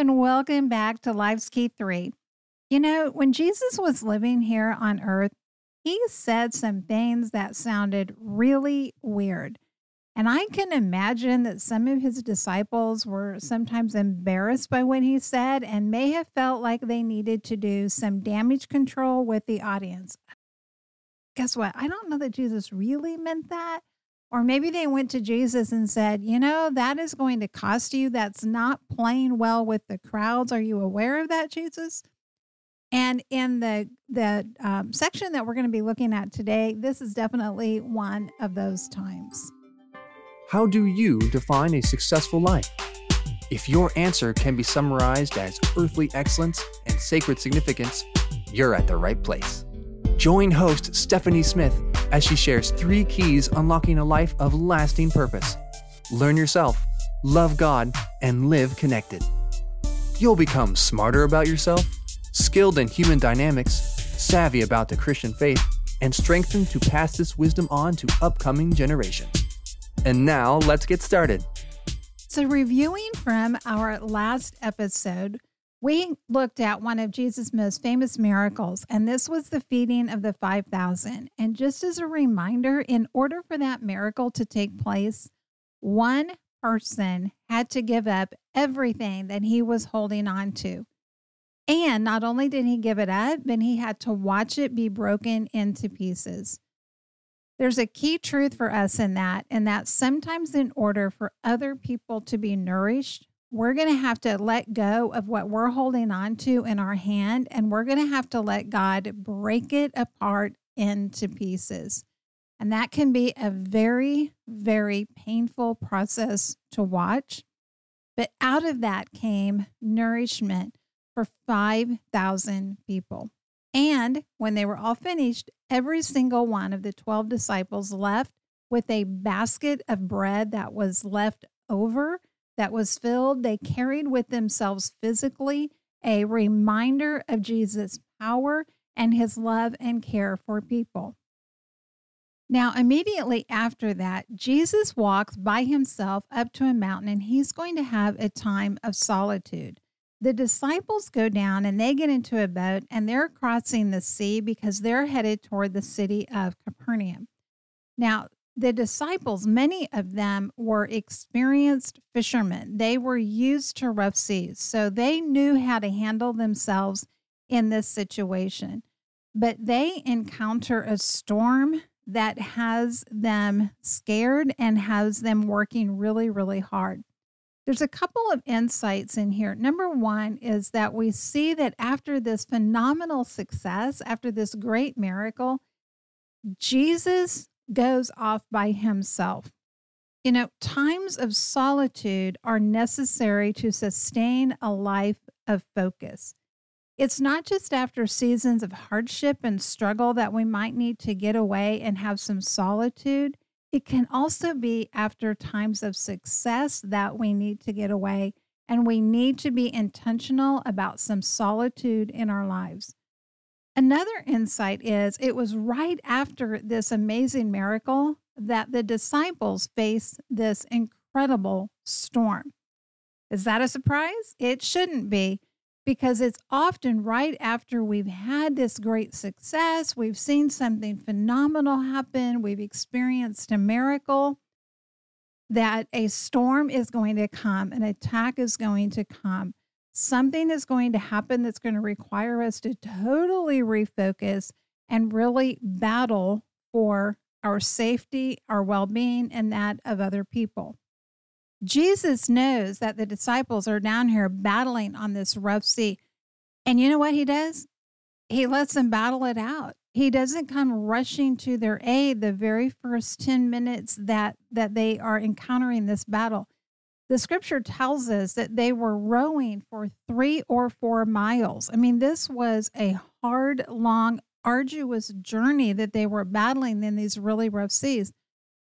and welcome back to Life's Key 3. You know, when Jesus was living here on earth, he said some things that sounded really weird. And I can imagine that some of his disciples were sometimes embarrassed by what he said and may have felt like they needed to do some damage control with the audience. Guess what? I don't know that Jesus really meant that. Or maybe they went to Jesus and said, You know, that is going to cost you. That's not playing well with the crowds. Are you aware of that, Jesus? And in the the um, section that we're going to be looking at today, this is definitely one of those times. How do you define a successful life? If your answer can be summarized as earthly excellence and sacred significance, you're at the right place. Join host Stephanie Smith as she shares three keys unlocking a life of lasting purpose. Learn yourself, love God, and live connected. You'll become smarter about yourself, skilled in human dynamics, savvy about the Christian faith, and strengthened to pass this wisdom on to upcoming generations. And now, let's get started. So, reviewing from our last episode, we looked at one of Jesus' most famous miracles, and this was the feeding of the 5,000. And just as a reminder, in order for that miracle to take place, one person had to give up everything that he was holding on to. And not only did he give it up, but he had to watch it be broken into pieces. There's a key truth for us in that, and that sometimes, in order for other people to be nourished, we're going to have to let go of what we're holding on to in our hand, and we're going to have to let God break it apart into pieces. And that can be a very, very painful process to watch. But out of that came nourishment for 5,000 people. And when they were all finished, every single one of the 12 disciples left with a basket of bread that was left over that was filled. They carried with themselves physically a reminder of Jesus' power and his love and care for people. Now, immediately after that, Jesus walks by himself up to a mountain and he's going to have a time of solitude. The disciples go down and they get into a boat and they're crossing the sea because they're headed toward the city of Capernaum. Now, the disciples, many of them were experienced fishermen. They were used to rough seas, so they knew how to handle themselves in this situation. But they encounter a storm that has them scared and has them working really, really hard. There's a couple of insights in here. Number one is that we see that after this phenomenal success, after this great miracle, Jesus goes off by himself. You know, times of solitude are necessary to sustain a life of focus. It's not just after seasons of hardship and struggle that we might need to get away and have some solitude. It can also be after times of success that we need to get away and we need to be intentional about some solitude in our lives. Another insight is it was right after this amazing miracle that the disciples faced this incredible storm. Is that a surprise? It shouldn't be because it's often right after we've had this great success, we've seen something phenomenal happen, we've experienced a miracle, that a storm is going to come, an attack is going to come something is going to happen that's going to require us to totally refocus and really battle for our safety, our well being, and that of other people. Jesus knows that the disciples are down here battling on this rough sea. And you know what he does? He lets them battle it out. He doesn't come rushing to their aid the very first 10 minutes that that they are encountering this battle. The scripture tells us that they were rowing for three or four miles. I mean, this was a hard, long, arduous journey that they were battling in these really rough seas.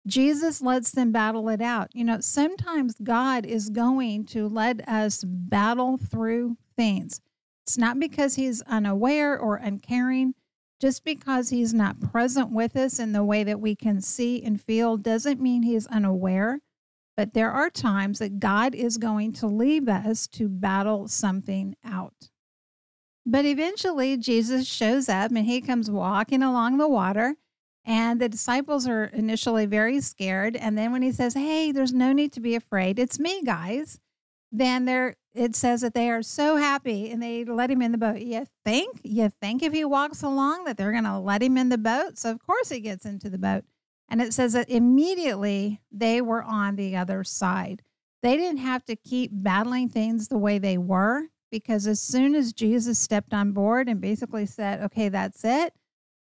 Jesus lets them battle it out. You know, sometimes God is going to let us battle through things. It's not because he's unaware or uncaring. Just because he's not present with us in the way that we can see and feel doesn't mean he's unaware. But there are times that God is going to leave us to battle something out. But eventually, Jesus shows up and he comes walking along the water. And the disciples are initially very scared. And then when he says, Hey, there's no need to be afraid, it's me, guys, then they're it says that they are so happy and they let him in the boat. You think? You think if he walks along that they're gonna let him in the boat? So of course he gets into the boat. And it says that immediately they were on the other side. They didn't have to keep battling things the way they were because as soon as Jesus stepped on board and basically said, okay, that's it,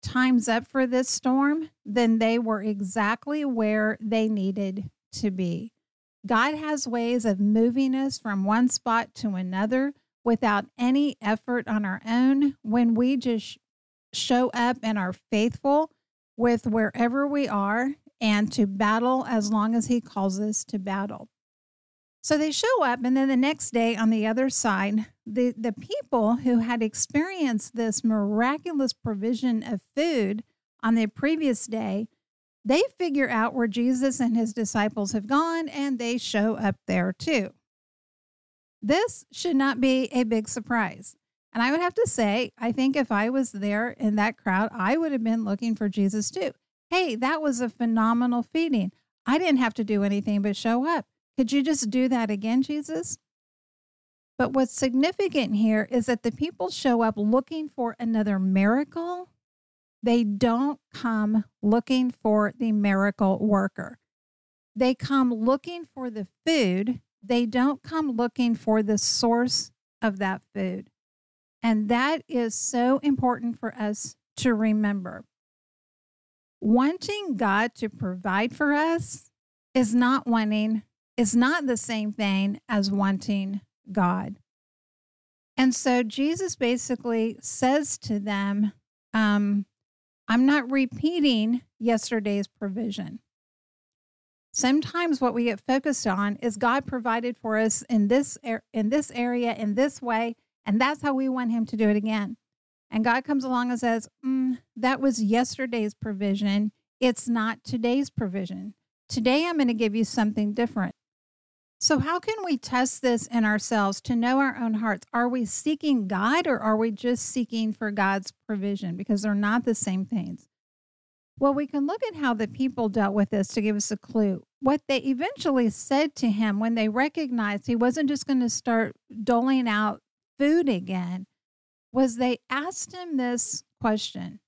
time's up for this storm, then they were exactly where they needed to be. God has ways of moving us from one spot to another without any effort on our own when we just show up and are faithful with wherever we are and to battle as long as He calls us to battle. So they show up, and then the next day on the other side, the, the people who had experienced this miraculous provision of food on the previous day, they figure out where Jesus and his disciples have gone and they show up there too. This should not be a big surprise. And I would have to say, I think if I was there in that crowd, I would have been looking for Jesus too. Hey, that was a phenomenal feeding. I didn't have to do anything but show up. Could you just do that again, Jesus? But what's significant here is that the people show up looking for another miracle. They don't come looking for the miracle worker. They come looking for the food. They don't come looking for the source of that food. And that is so important for us to remember. Wanting God to provide for us is not wanting, is not the same thing as wanting God. And so Jesus basically says to them, um, I'm not repeating yesterday's provision. Sometimes what we get focused on is God provided for us in this in this area in this way, and that's how we want him to do it again. And God comes along and says, mm, That was yesterday's provision. It's not today's provision. Today, I'm going to give you something different. So, how can we test this in ourselves to know our own hearts? Are we seeking God or are we just seeking for God's provision? Because they're not the same things. Well, we can look at how the people dealt with this to give us a clue. What they eventually said to him when they recognized he wasn't just going to start doling out food again was they asked him this question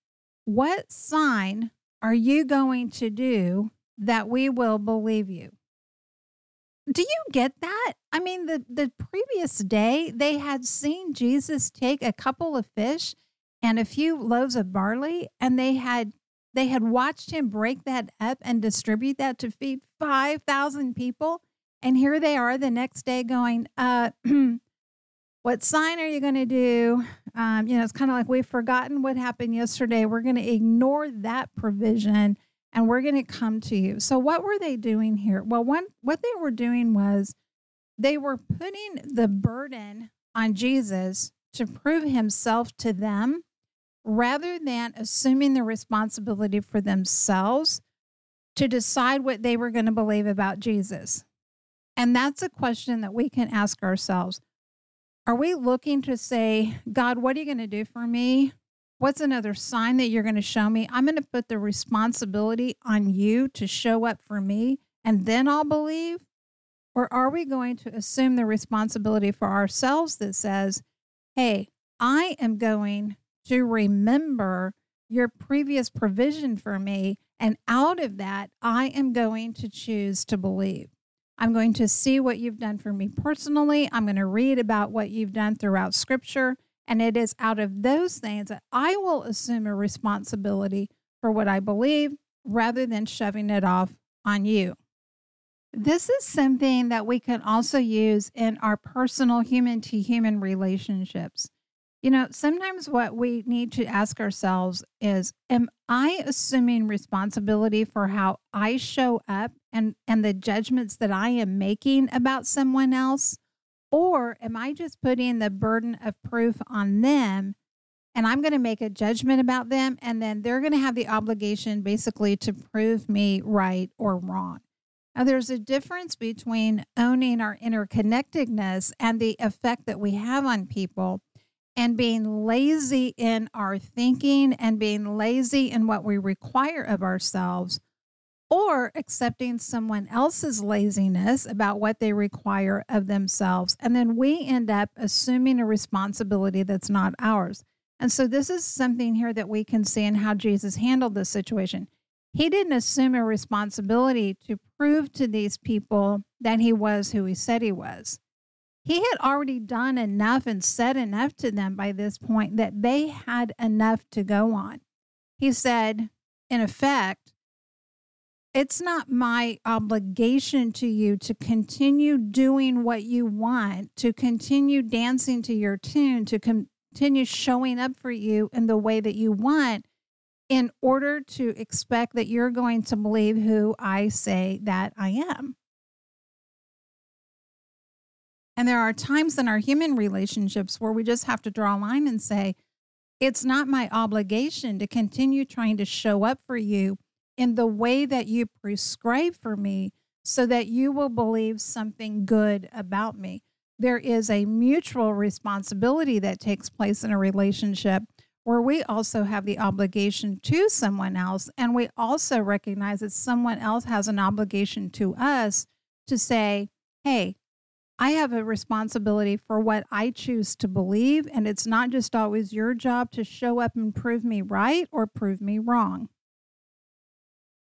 What sign are you going to do that we will believe you? Do you get that? I mean, the, the previous day, they had seen Jesus take a couple of fish and a few loaves of barley, and they had they had watched him break that up and distribute that to feed 5,000 people. And here they are the next day going, uh, what sign are you going to do? Um, you know, it's kind of like we've forgotten what happened yesterday. We're going to ignore that provision and we're going to come to you. So, what were they doing here? Well, one, what they were doing was they were putting the burden on Jesus to prove himself to them rather than assuming the responsibility for themselves to decide what they were going to believe about Jesus. And that's a question that we can ask ourselves. Are we looking to say, God, what are you going to do for me? What's another sign that you're going to show me? I'm going to put the responsibility on you to show up for me and then I'll believe? Or are we going to assume the responsibility for ourselves that says, hey, I am going to remember your previous provision for me. And out of that, I am going to choose to believe. I'm going to see what you've done for me personally. I'm going to read about what you've done throughout scripture. And it is out of those things that I will assume a responsibility for what I believe rather than shoving it off on you. This is something that we can also use in our personal human to human relationships. You know, sometimes what we need to ask ourselves is Am I assuming responsibility for how I show up and, and the judgments that I am making about someone else? Or am I just putting the burden of proof on them and I'm going to make a judgment about them and then they're going to have the obligation basically to prove me right or wrong? Now, there's a difference between owning our interconnectedness and the effect that we have on people and being lazy in our thinking and being lazy in what we require of ourselves or accepting someone else's laziness about what they require of themselves. And then we end up assuming a responsibility that's not ours. And so, this is something here that we can see in how Jesus handled this situation. He didn't assume a responsibility to prove to these people that he was who he said he was. He had already done enough and said enough to them by this point that they had enough to go on. He said, in effect, it's not my obligation to you to continue doing what you want, to continue dancing to your tune, to continue showing up for you in the way that you want in order to expect that you're going to believe who I say that I am. And there are times in our human relationships where we just have to draw a line and say, it's not my obligation to continue trying to show up for you in the way that you prescribe for me so that you will believe something good about me. There is a mutual responsibility that takes place in a relationship where we also have the obligation to someone else. And we also recognize that someone else has an obligation to us to say, hey, I have a responsibility for what I choose to believe. And it's not just always your job to show up and prove me right or prove me wrong.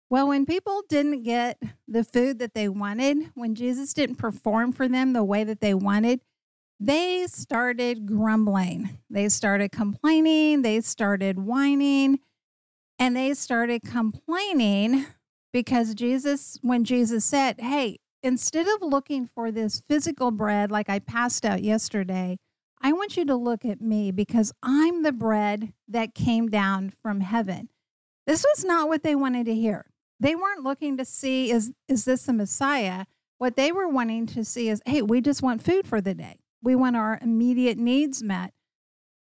Well, when people didn't get the food that they wanted, when Jesus didn't perform for them the way that they wanted, they started grumbling. They started complaining. They started whining. And they started complaining because Jesus, when Jesus said, Hey, instead of looking for this physical bread like I passed out yesterday, I want you to look at me because I'm the bread that came down from heaven. This was not what they wanted to hear they weren't looking to see is is this the Messiah? What they were wanting to see is, hey, we just want food for the day. We want our immediate needs met.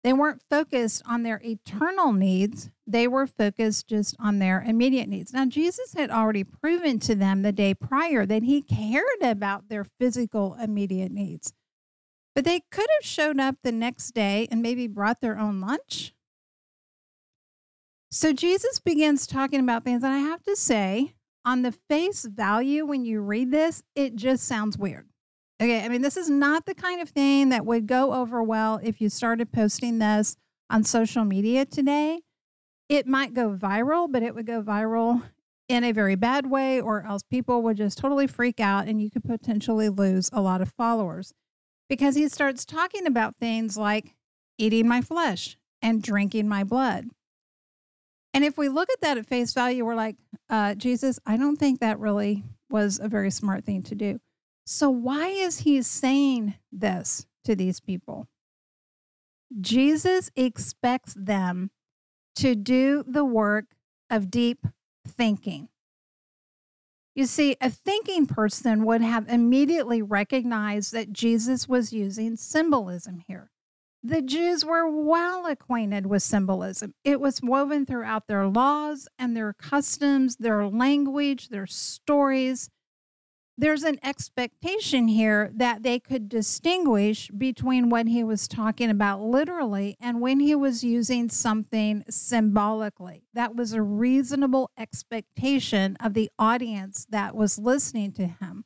They weren't focused on their eternal needs. They were focused just on their immediate needs. Now, Jesus had already proven to them the day prior that he cared about their physical immediate needs. But they could have shown up the next day and maybe brought their own lunch so Jesus begins talking about things, and I have to say, on the face value, when you read this, it just sounds weird. Okay, I mean, this is not the kind of thing that would go over well if you started posting this on social media today. It might go viral, but it would go viral in a very bad way, or else people would just totally freak out and you could potentially lose a lot of followers because he starts talking about things like eating my flesh and drinking my blood. And if we look at that at face value, we're like, uh, Jesus, I don't think that really was a very smart thing to do. So, why is he saying this to these people? Jesus expects them to do the work of deep thinking. You see, a thinking person would have immediately recognized that Jesus was using symbolism here. The Jews were well acquainted with symbolism. It was woven throughout their laws and their customs, their language, their stories. There's an expectation here that they could distinguish between what he was talking about literally and when he was using something symbolically. That was a reasonable expectation of the audience that was listening to him.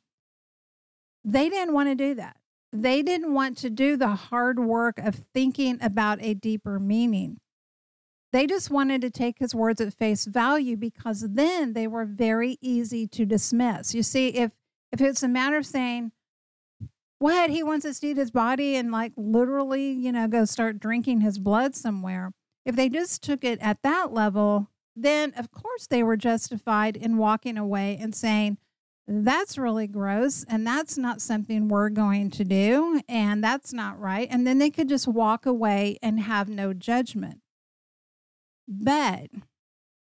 They didn't want to do that they didn't want to do the hard work of thinking about a deeper meaning. They just wanted to take his words at face value because then they were very easy to dismiss. You see, if if it's a matter of saying, what he wants us to eat his body and like literally, you know, go start drinking his blood somewhere. If they just took it at that level, then of course they were justified in walking away and saying, that's really gross and that's not something we're going to do and that's not right and then they could just walk away and have no judgment but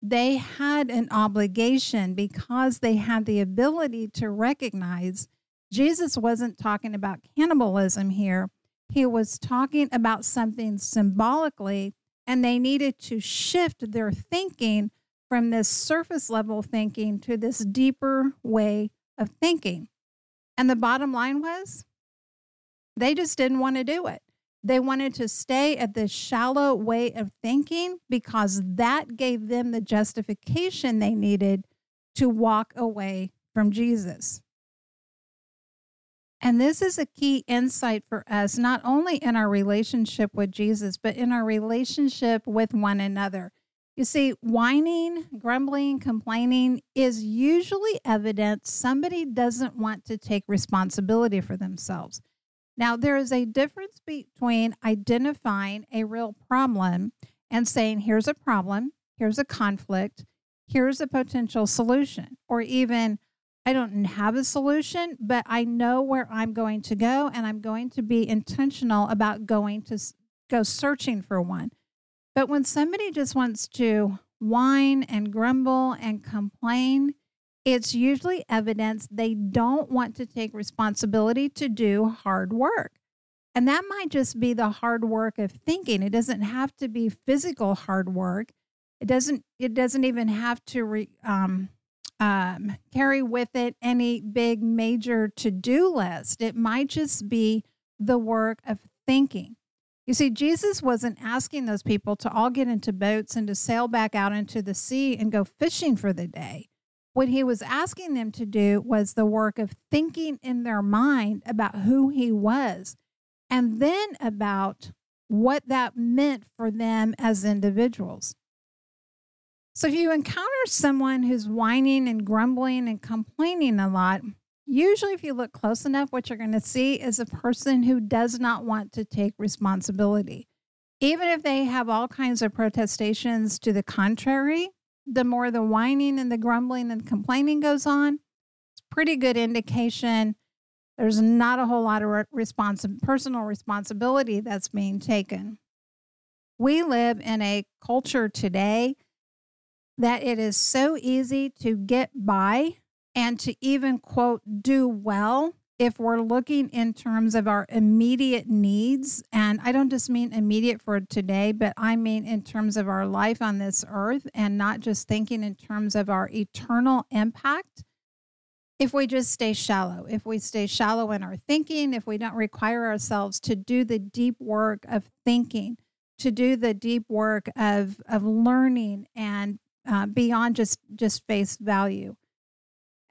they had an obligation because they had the ability to recognize Jesus wasn't talking about cannibalism here he was talking about something symbolically and they needed to shift their thinking from this surface level thinking to this deeper way of thinking. And the bottom line was they just didn't want to do it. They wanted to stay at this shallow way of thinking because that gave them the justification they needed to walk away from Jesus. And this is a key insight for us, not only in our relationship with Jesus, but in our relationship with one another. You see, whining, grumbling, complaining is usually evidence somebody doesn't want to take responsibility for themselves. Now, there is a difference between identifying a real problem and saying, here's a problem, here's a conflict, here's a potential solution, or even, I don't have a solution, but I know where I'm going to go and I'm going to be intentional about going to go searching for one. But when somebody just wants to whine and grumble and complain, it's usually evidence they don't want to take responsibility to do hard work. And that might just be the hard work of thinking. It doesn't have to be physical hard work. It doesn't. It doesn't even have to re, um, um, carry with it any big major to do list. It might just be the work of thinking. You see, Jesus wasn't asking those people to all get into boats and to sail back out into the sea and go fishing for the day. What he was asking them to do was the work of thinking in their mind about who he was and then about what that meant for them as individuals. So if you encounter someone who's whining and grumbling and complaining a lot, usually if you look close enough, what you're going to see is a person who does not want to take responsibility. Even if they have all kinds of protestations to the contrary, the more the whining and the grumbling and complaining goes on, it's pretty good indication there's not a whole lot of responsi- personal responsibility that's being taken. We live in a culture today that it is so easy to get by and to even quote do well if we're looking in terms of our immediate needs, and I don't just mean immediate for today, but I mean in terms of our life on this earth and not just thinking in terms of our eternal impact. If we just stay shallow, if we stay shallow in our thinking, if we don't require ourselves to do the deep work of thinking, to do the deep work of, of learning and uh, beyond just, just face value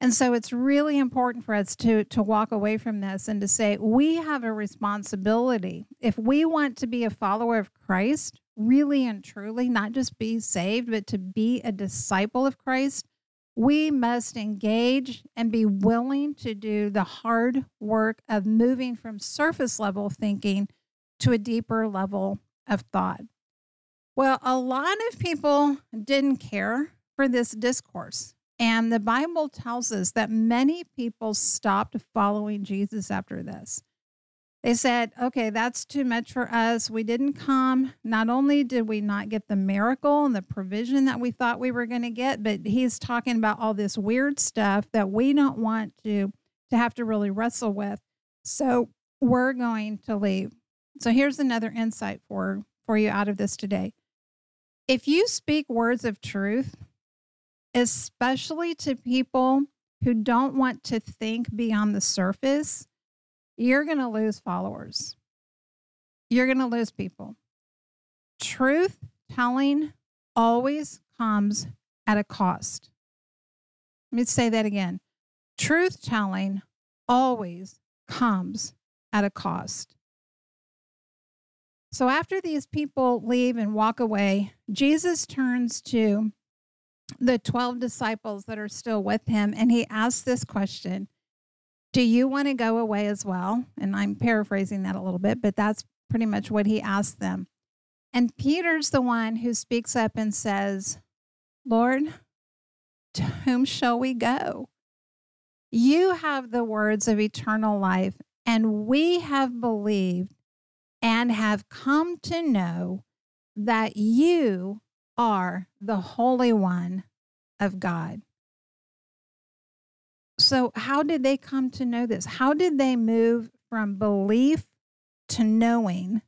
and so it's really important for us to to walk away from this and to say we have a responsibility. If we want to be a follower of Christ, really and truly, not just be saved, but to be a disciple of Christ, we must engage and be willing to do the hard work of moving from surface level thinking to a deeper level of thought. Well, a lot of people didn't care for this discourse. And the Bible tells us that many people stopped following Jesus after this. They said, okay, that's too much for us. We didn't come. Not only did we not get the miracle and the provision that we thought we were going to get, but he's talking about all this weird stuff that we don't want to, to have to really wrestle with. So we're going to leave. So here's another insight for, for you out of this today. If you speak words of truth, especially to people who don't want to think beyond the surface, you're going to lose followers. You're going to lose people. Truth telling always comes at a cost. Let me say that again. Truth telling always comes at a cost. So after these people leave and walk away, Jesus turns to the 12 disciples that are still with him and he asks this question Do you want to go away as well? And I'm paraphrasing that a little bit, but that's pretty much what he asked them. And Peter's the one who speaks up and says, Lord, to whom shall we go? You have the words of eternal life, and we have believed and have come to know that you are the Holy One of God. So, how did they come to know this? How did they move from belief to knowing?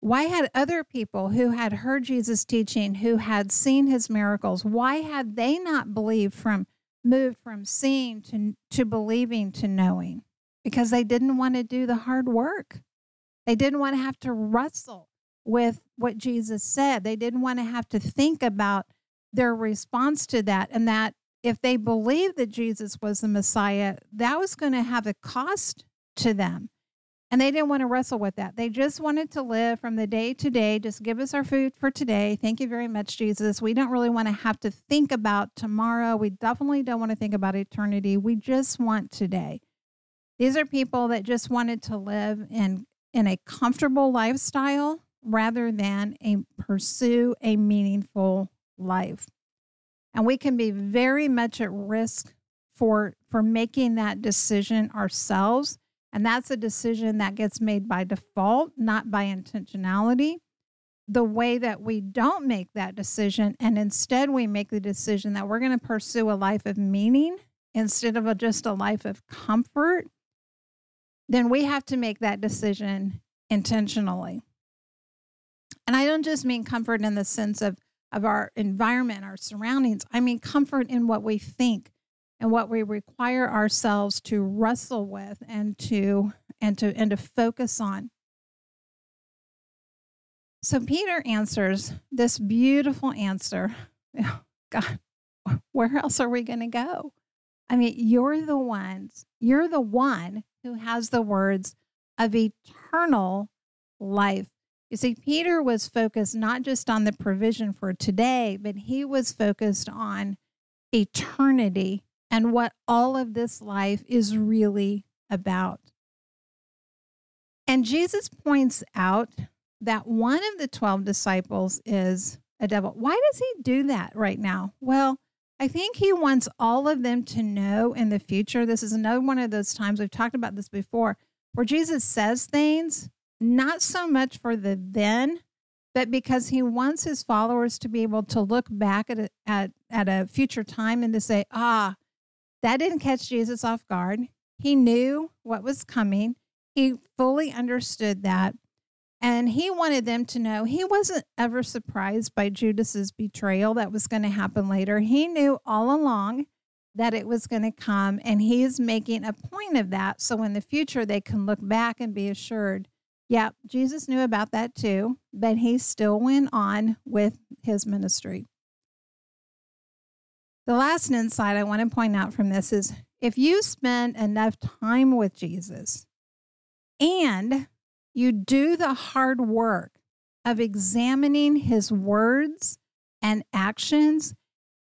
Why had other people who had heard Jesus' teaching, who had seen his miracles, why had they not believed from, moved from seeing to, to believing to knowing because they didn't want to do the hard work. They didn't want to have to wrestle with what Jesus said. They didn't want to have to think about their response to that and that if they believed that Jesus was the Messiah, that was going to have a cost to them. And they didn't want to wrestle with that. They just wanted to live from the day to day. Just give us our food for today. Thank you very much, Jesus. We don't really want to have to think about tomorrow. We definitely don't want to think about eternity. We just want today. These are people that just wanted to live in, in a comfortable lifestyle rather than a pursue a meaningful life. And we can be very much at risk for for making that decision ourselves and that's a decision that gets made by default, not by intentionality. The way that we don't make that decision, and instead we make the decision that we're going to pursue a life of meaning instead of a, just a life of comfort, then we have to make that decision intentionally. And I don't just mean comfort in the sense of, of our environment, our surroundings. I mean comfort in what we think, and what we require ourselves to wrestle with and to and to and to focus on. So Peter answers this beautiful answer. Oh, God, where else are we going to go? I mean, you're the ones, you're the one who has the words of eternal life. You see, Peter was focused not just on the provision for today, but he was focused on eternity and what all of this life is really about. And Jesus points out that one of the 12 disciples is a devil. Why does he do that right now? Well, I think he wants all of them to know in the future. This is another one of those times we've talked about this before where Jesus says things not so much for the then, but because he wants his followers to be able to look back at a, at, at a future time and to say, ah, that didn't catch Jesus off guard. He knew what was coming, he fully understood that. And he wanted them to know he wasn't ever surprised by Judas's betrayal that was going to happen later. He knew all along that it was going to come, and he is making a point of that. So in the future, they can look back and be assured, yeah, Jesus knew about that too, but he still went on with his ministry. The last insight I want to point out from this is if you spend enough time with Jesus and you do the hard work of examining his words and actions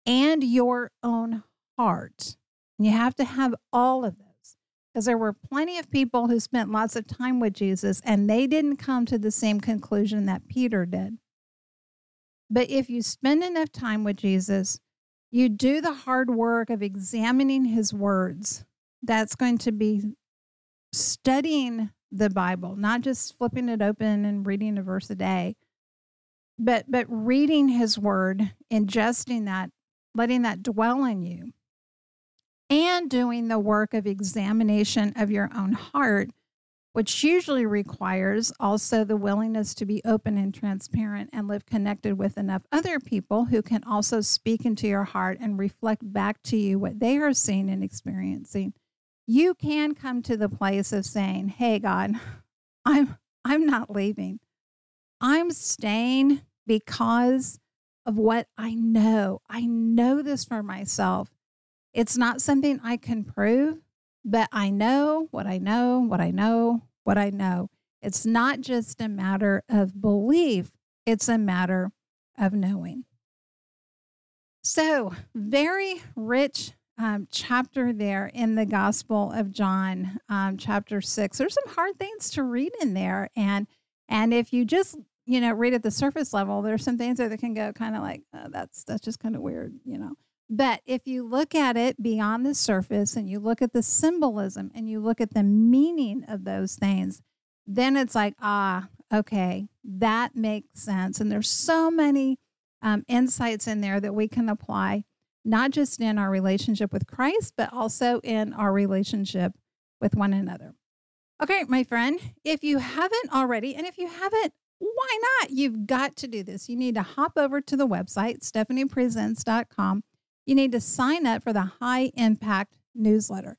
and your own heart, you have to have all of those because there were plenty of people who spent lots of time with Jesus and they didn't come to the same conclusion that Peter did. But if you spend enough time with Jesus, you do the hard work of examining his words. That's going to be studying the Bible, not just flipping it open and reading a verse a day, but but reading his word, ingesting that, letting that dwell in you, and doing the work of examination of your own heart which usually requires also the willingness to be open and transparent and live connected with enough other people who can also speak into your heart and reflect back to you what they are seeing and experiencing. You can come to the place of saying, "Hey God, I'm I'm not leaving. I'm staying because of what I know. I know this for myself. It's not something I can prove, but I know what I know, what I know, what I know. It's not just a matter of belief, it's a matter of knowing. So, very rich um, chapter there in the Gospel of John, um, chapter six. There's some hard things to read in there, and and if you just you know read at the surface level, there's some things that can go kind of like oh, that's that's just kind of weird, you know. But if you look at it beyond the surface and you look at the symbolism and you look at the meaning of those things, then it's like, ah, okay, that makes sense. And there's so many um, insights in there that we can apply, not just in our relationship with Christ, but also in our relationship with one another. Okay, my friend, if you haven't already, and if you haven't, why not? You've got to do this. You need to hop over to the website, stephaniepresents.com you need to sign up for the High Impact newsletter.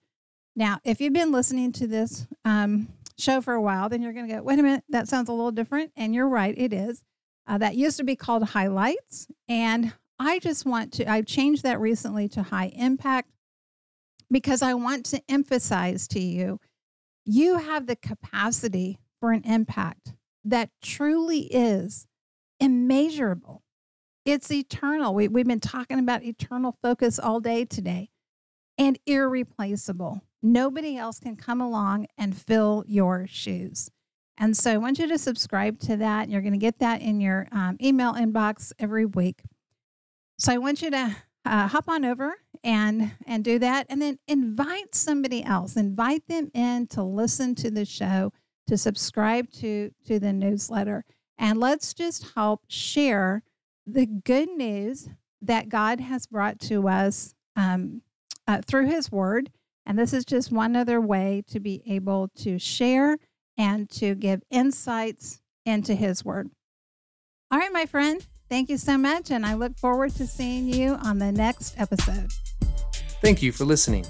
Now, if you've been listening to this um, show for a while, then you're going to go, wait a minute, that sounds a little different. And you're right, it is. Uh, that used to be called Highlights. And I just want to, I've changed that recently to High Impact because I want to emphasize to you you have the capacity for an impact that truly is immeasurable. It's eternal. We, we've been talking about eternal focus all day today and irreplaceable. Nobody else can come along and fill your shoes. And so I want you to subscribe to that. You're going to get that in your um, email inbox every week. So I want you to uh, hop on over and and do that, and then invite somebody else. Invite them in to listen to the show, to subscribe to to the newsletter, and let's just help share the good news that God has brought to us um, uh, through His Word. And this is just one other way to be able to share and to give insights into His Word. All right, my friend, thank you so much. And I look forward to seeing you on the next episode. Thank you for listening.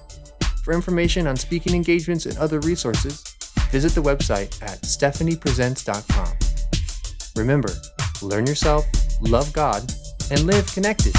For information on speaking engagements and other resources, visit the website at stephaniepresents.com. Remember, learn yourself, love God, and live connected.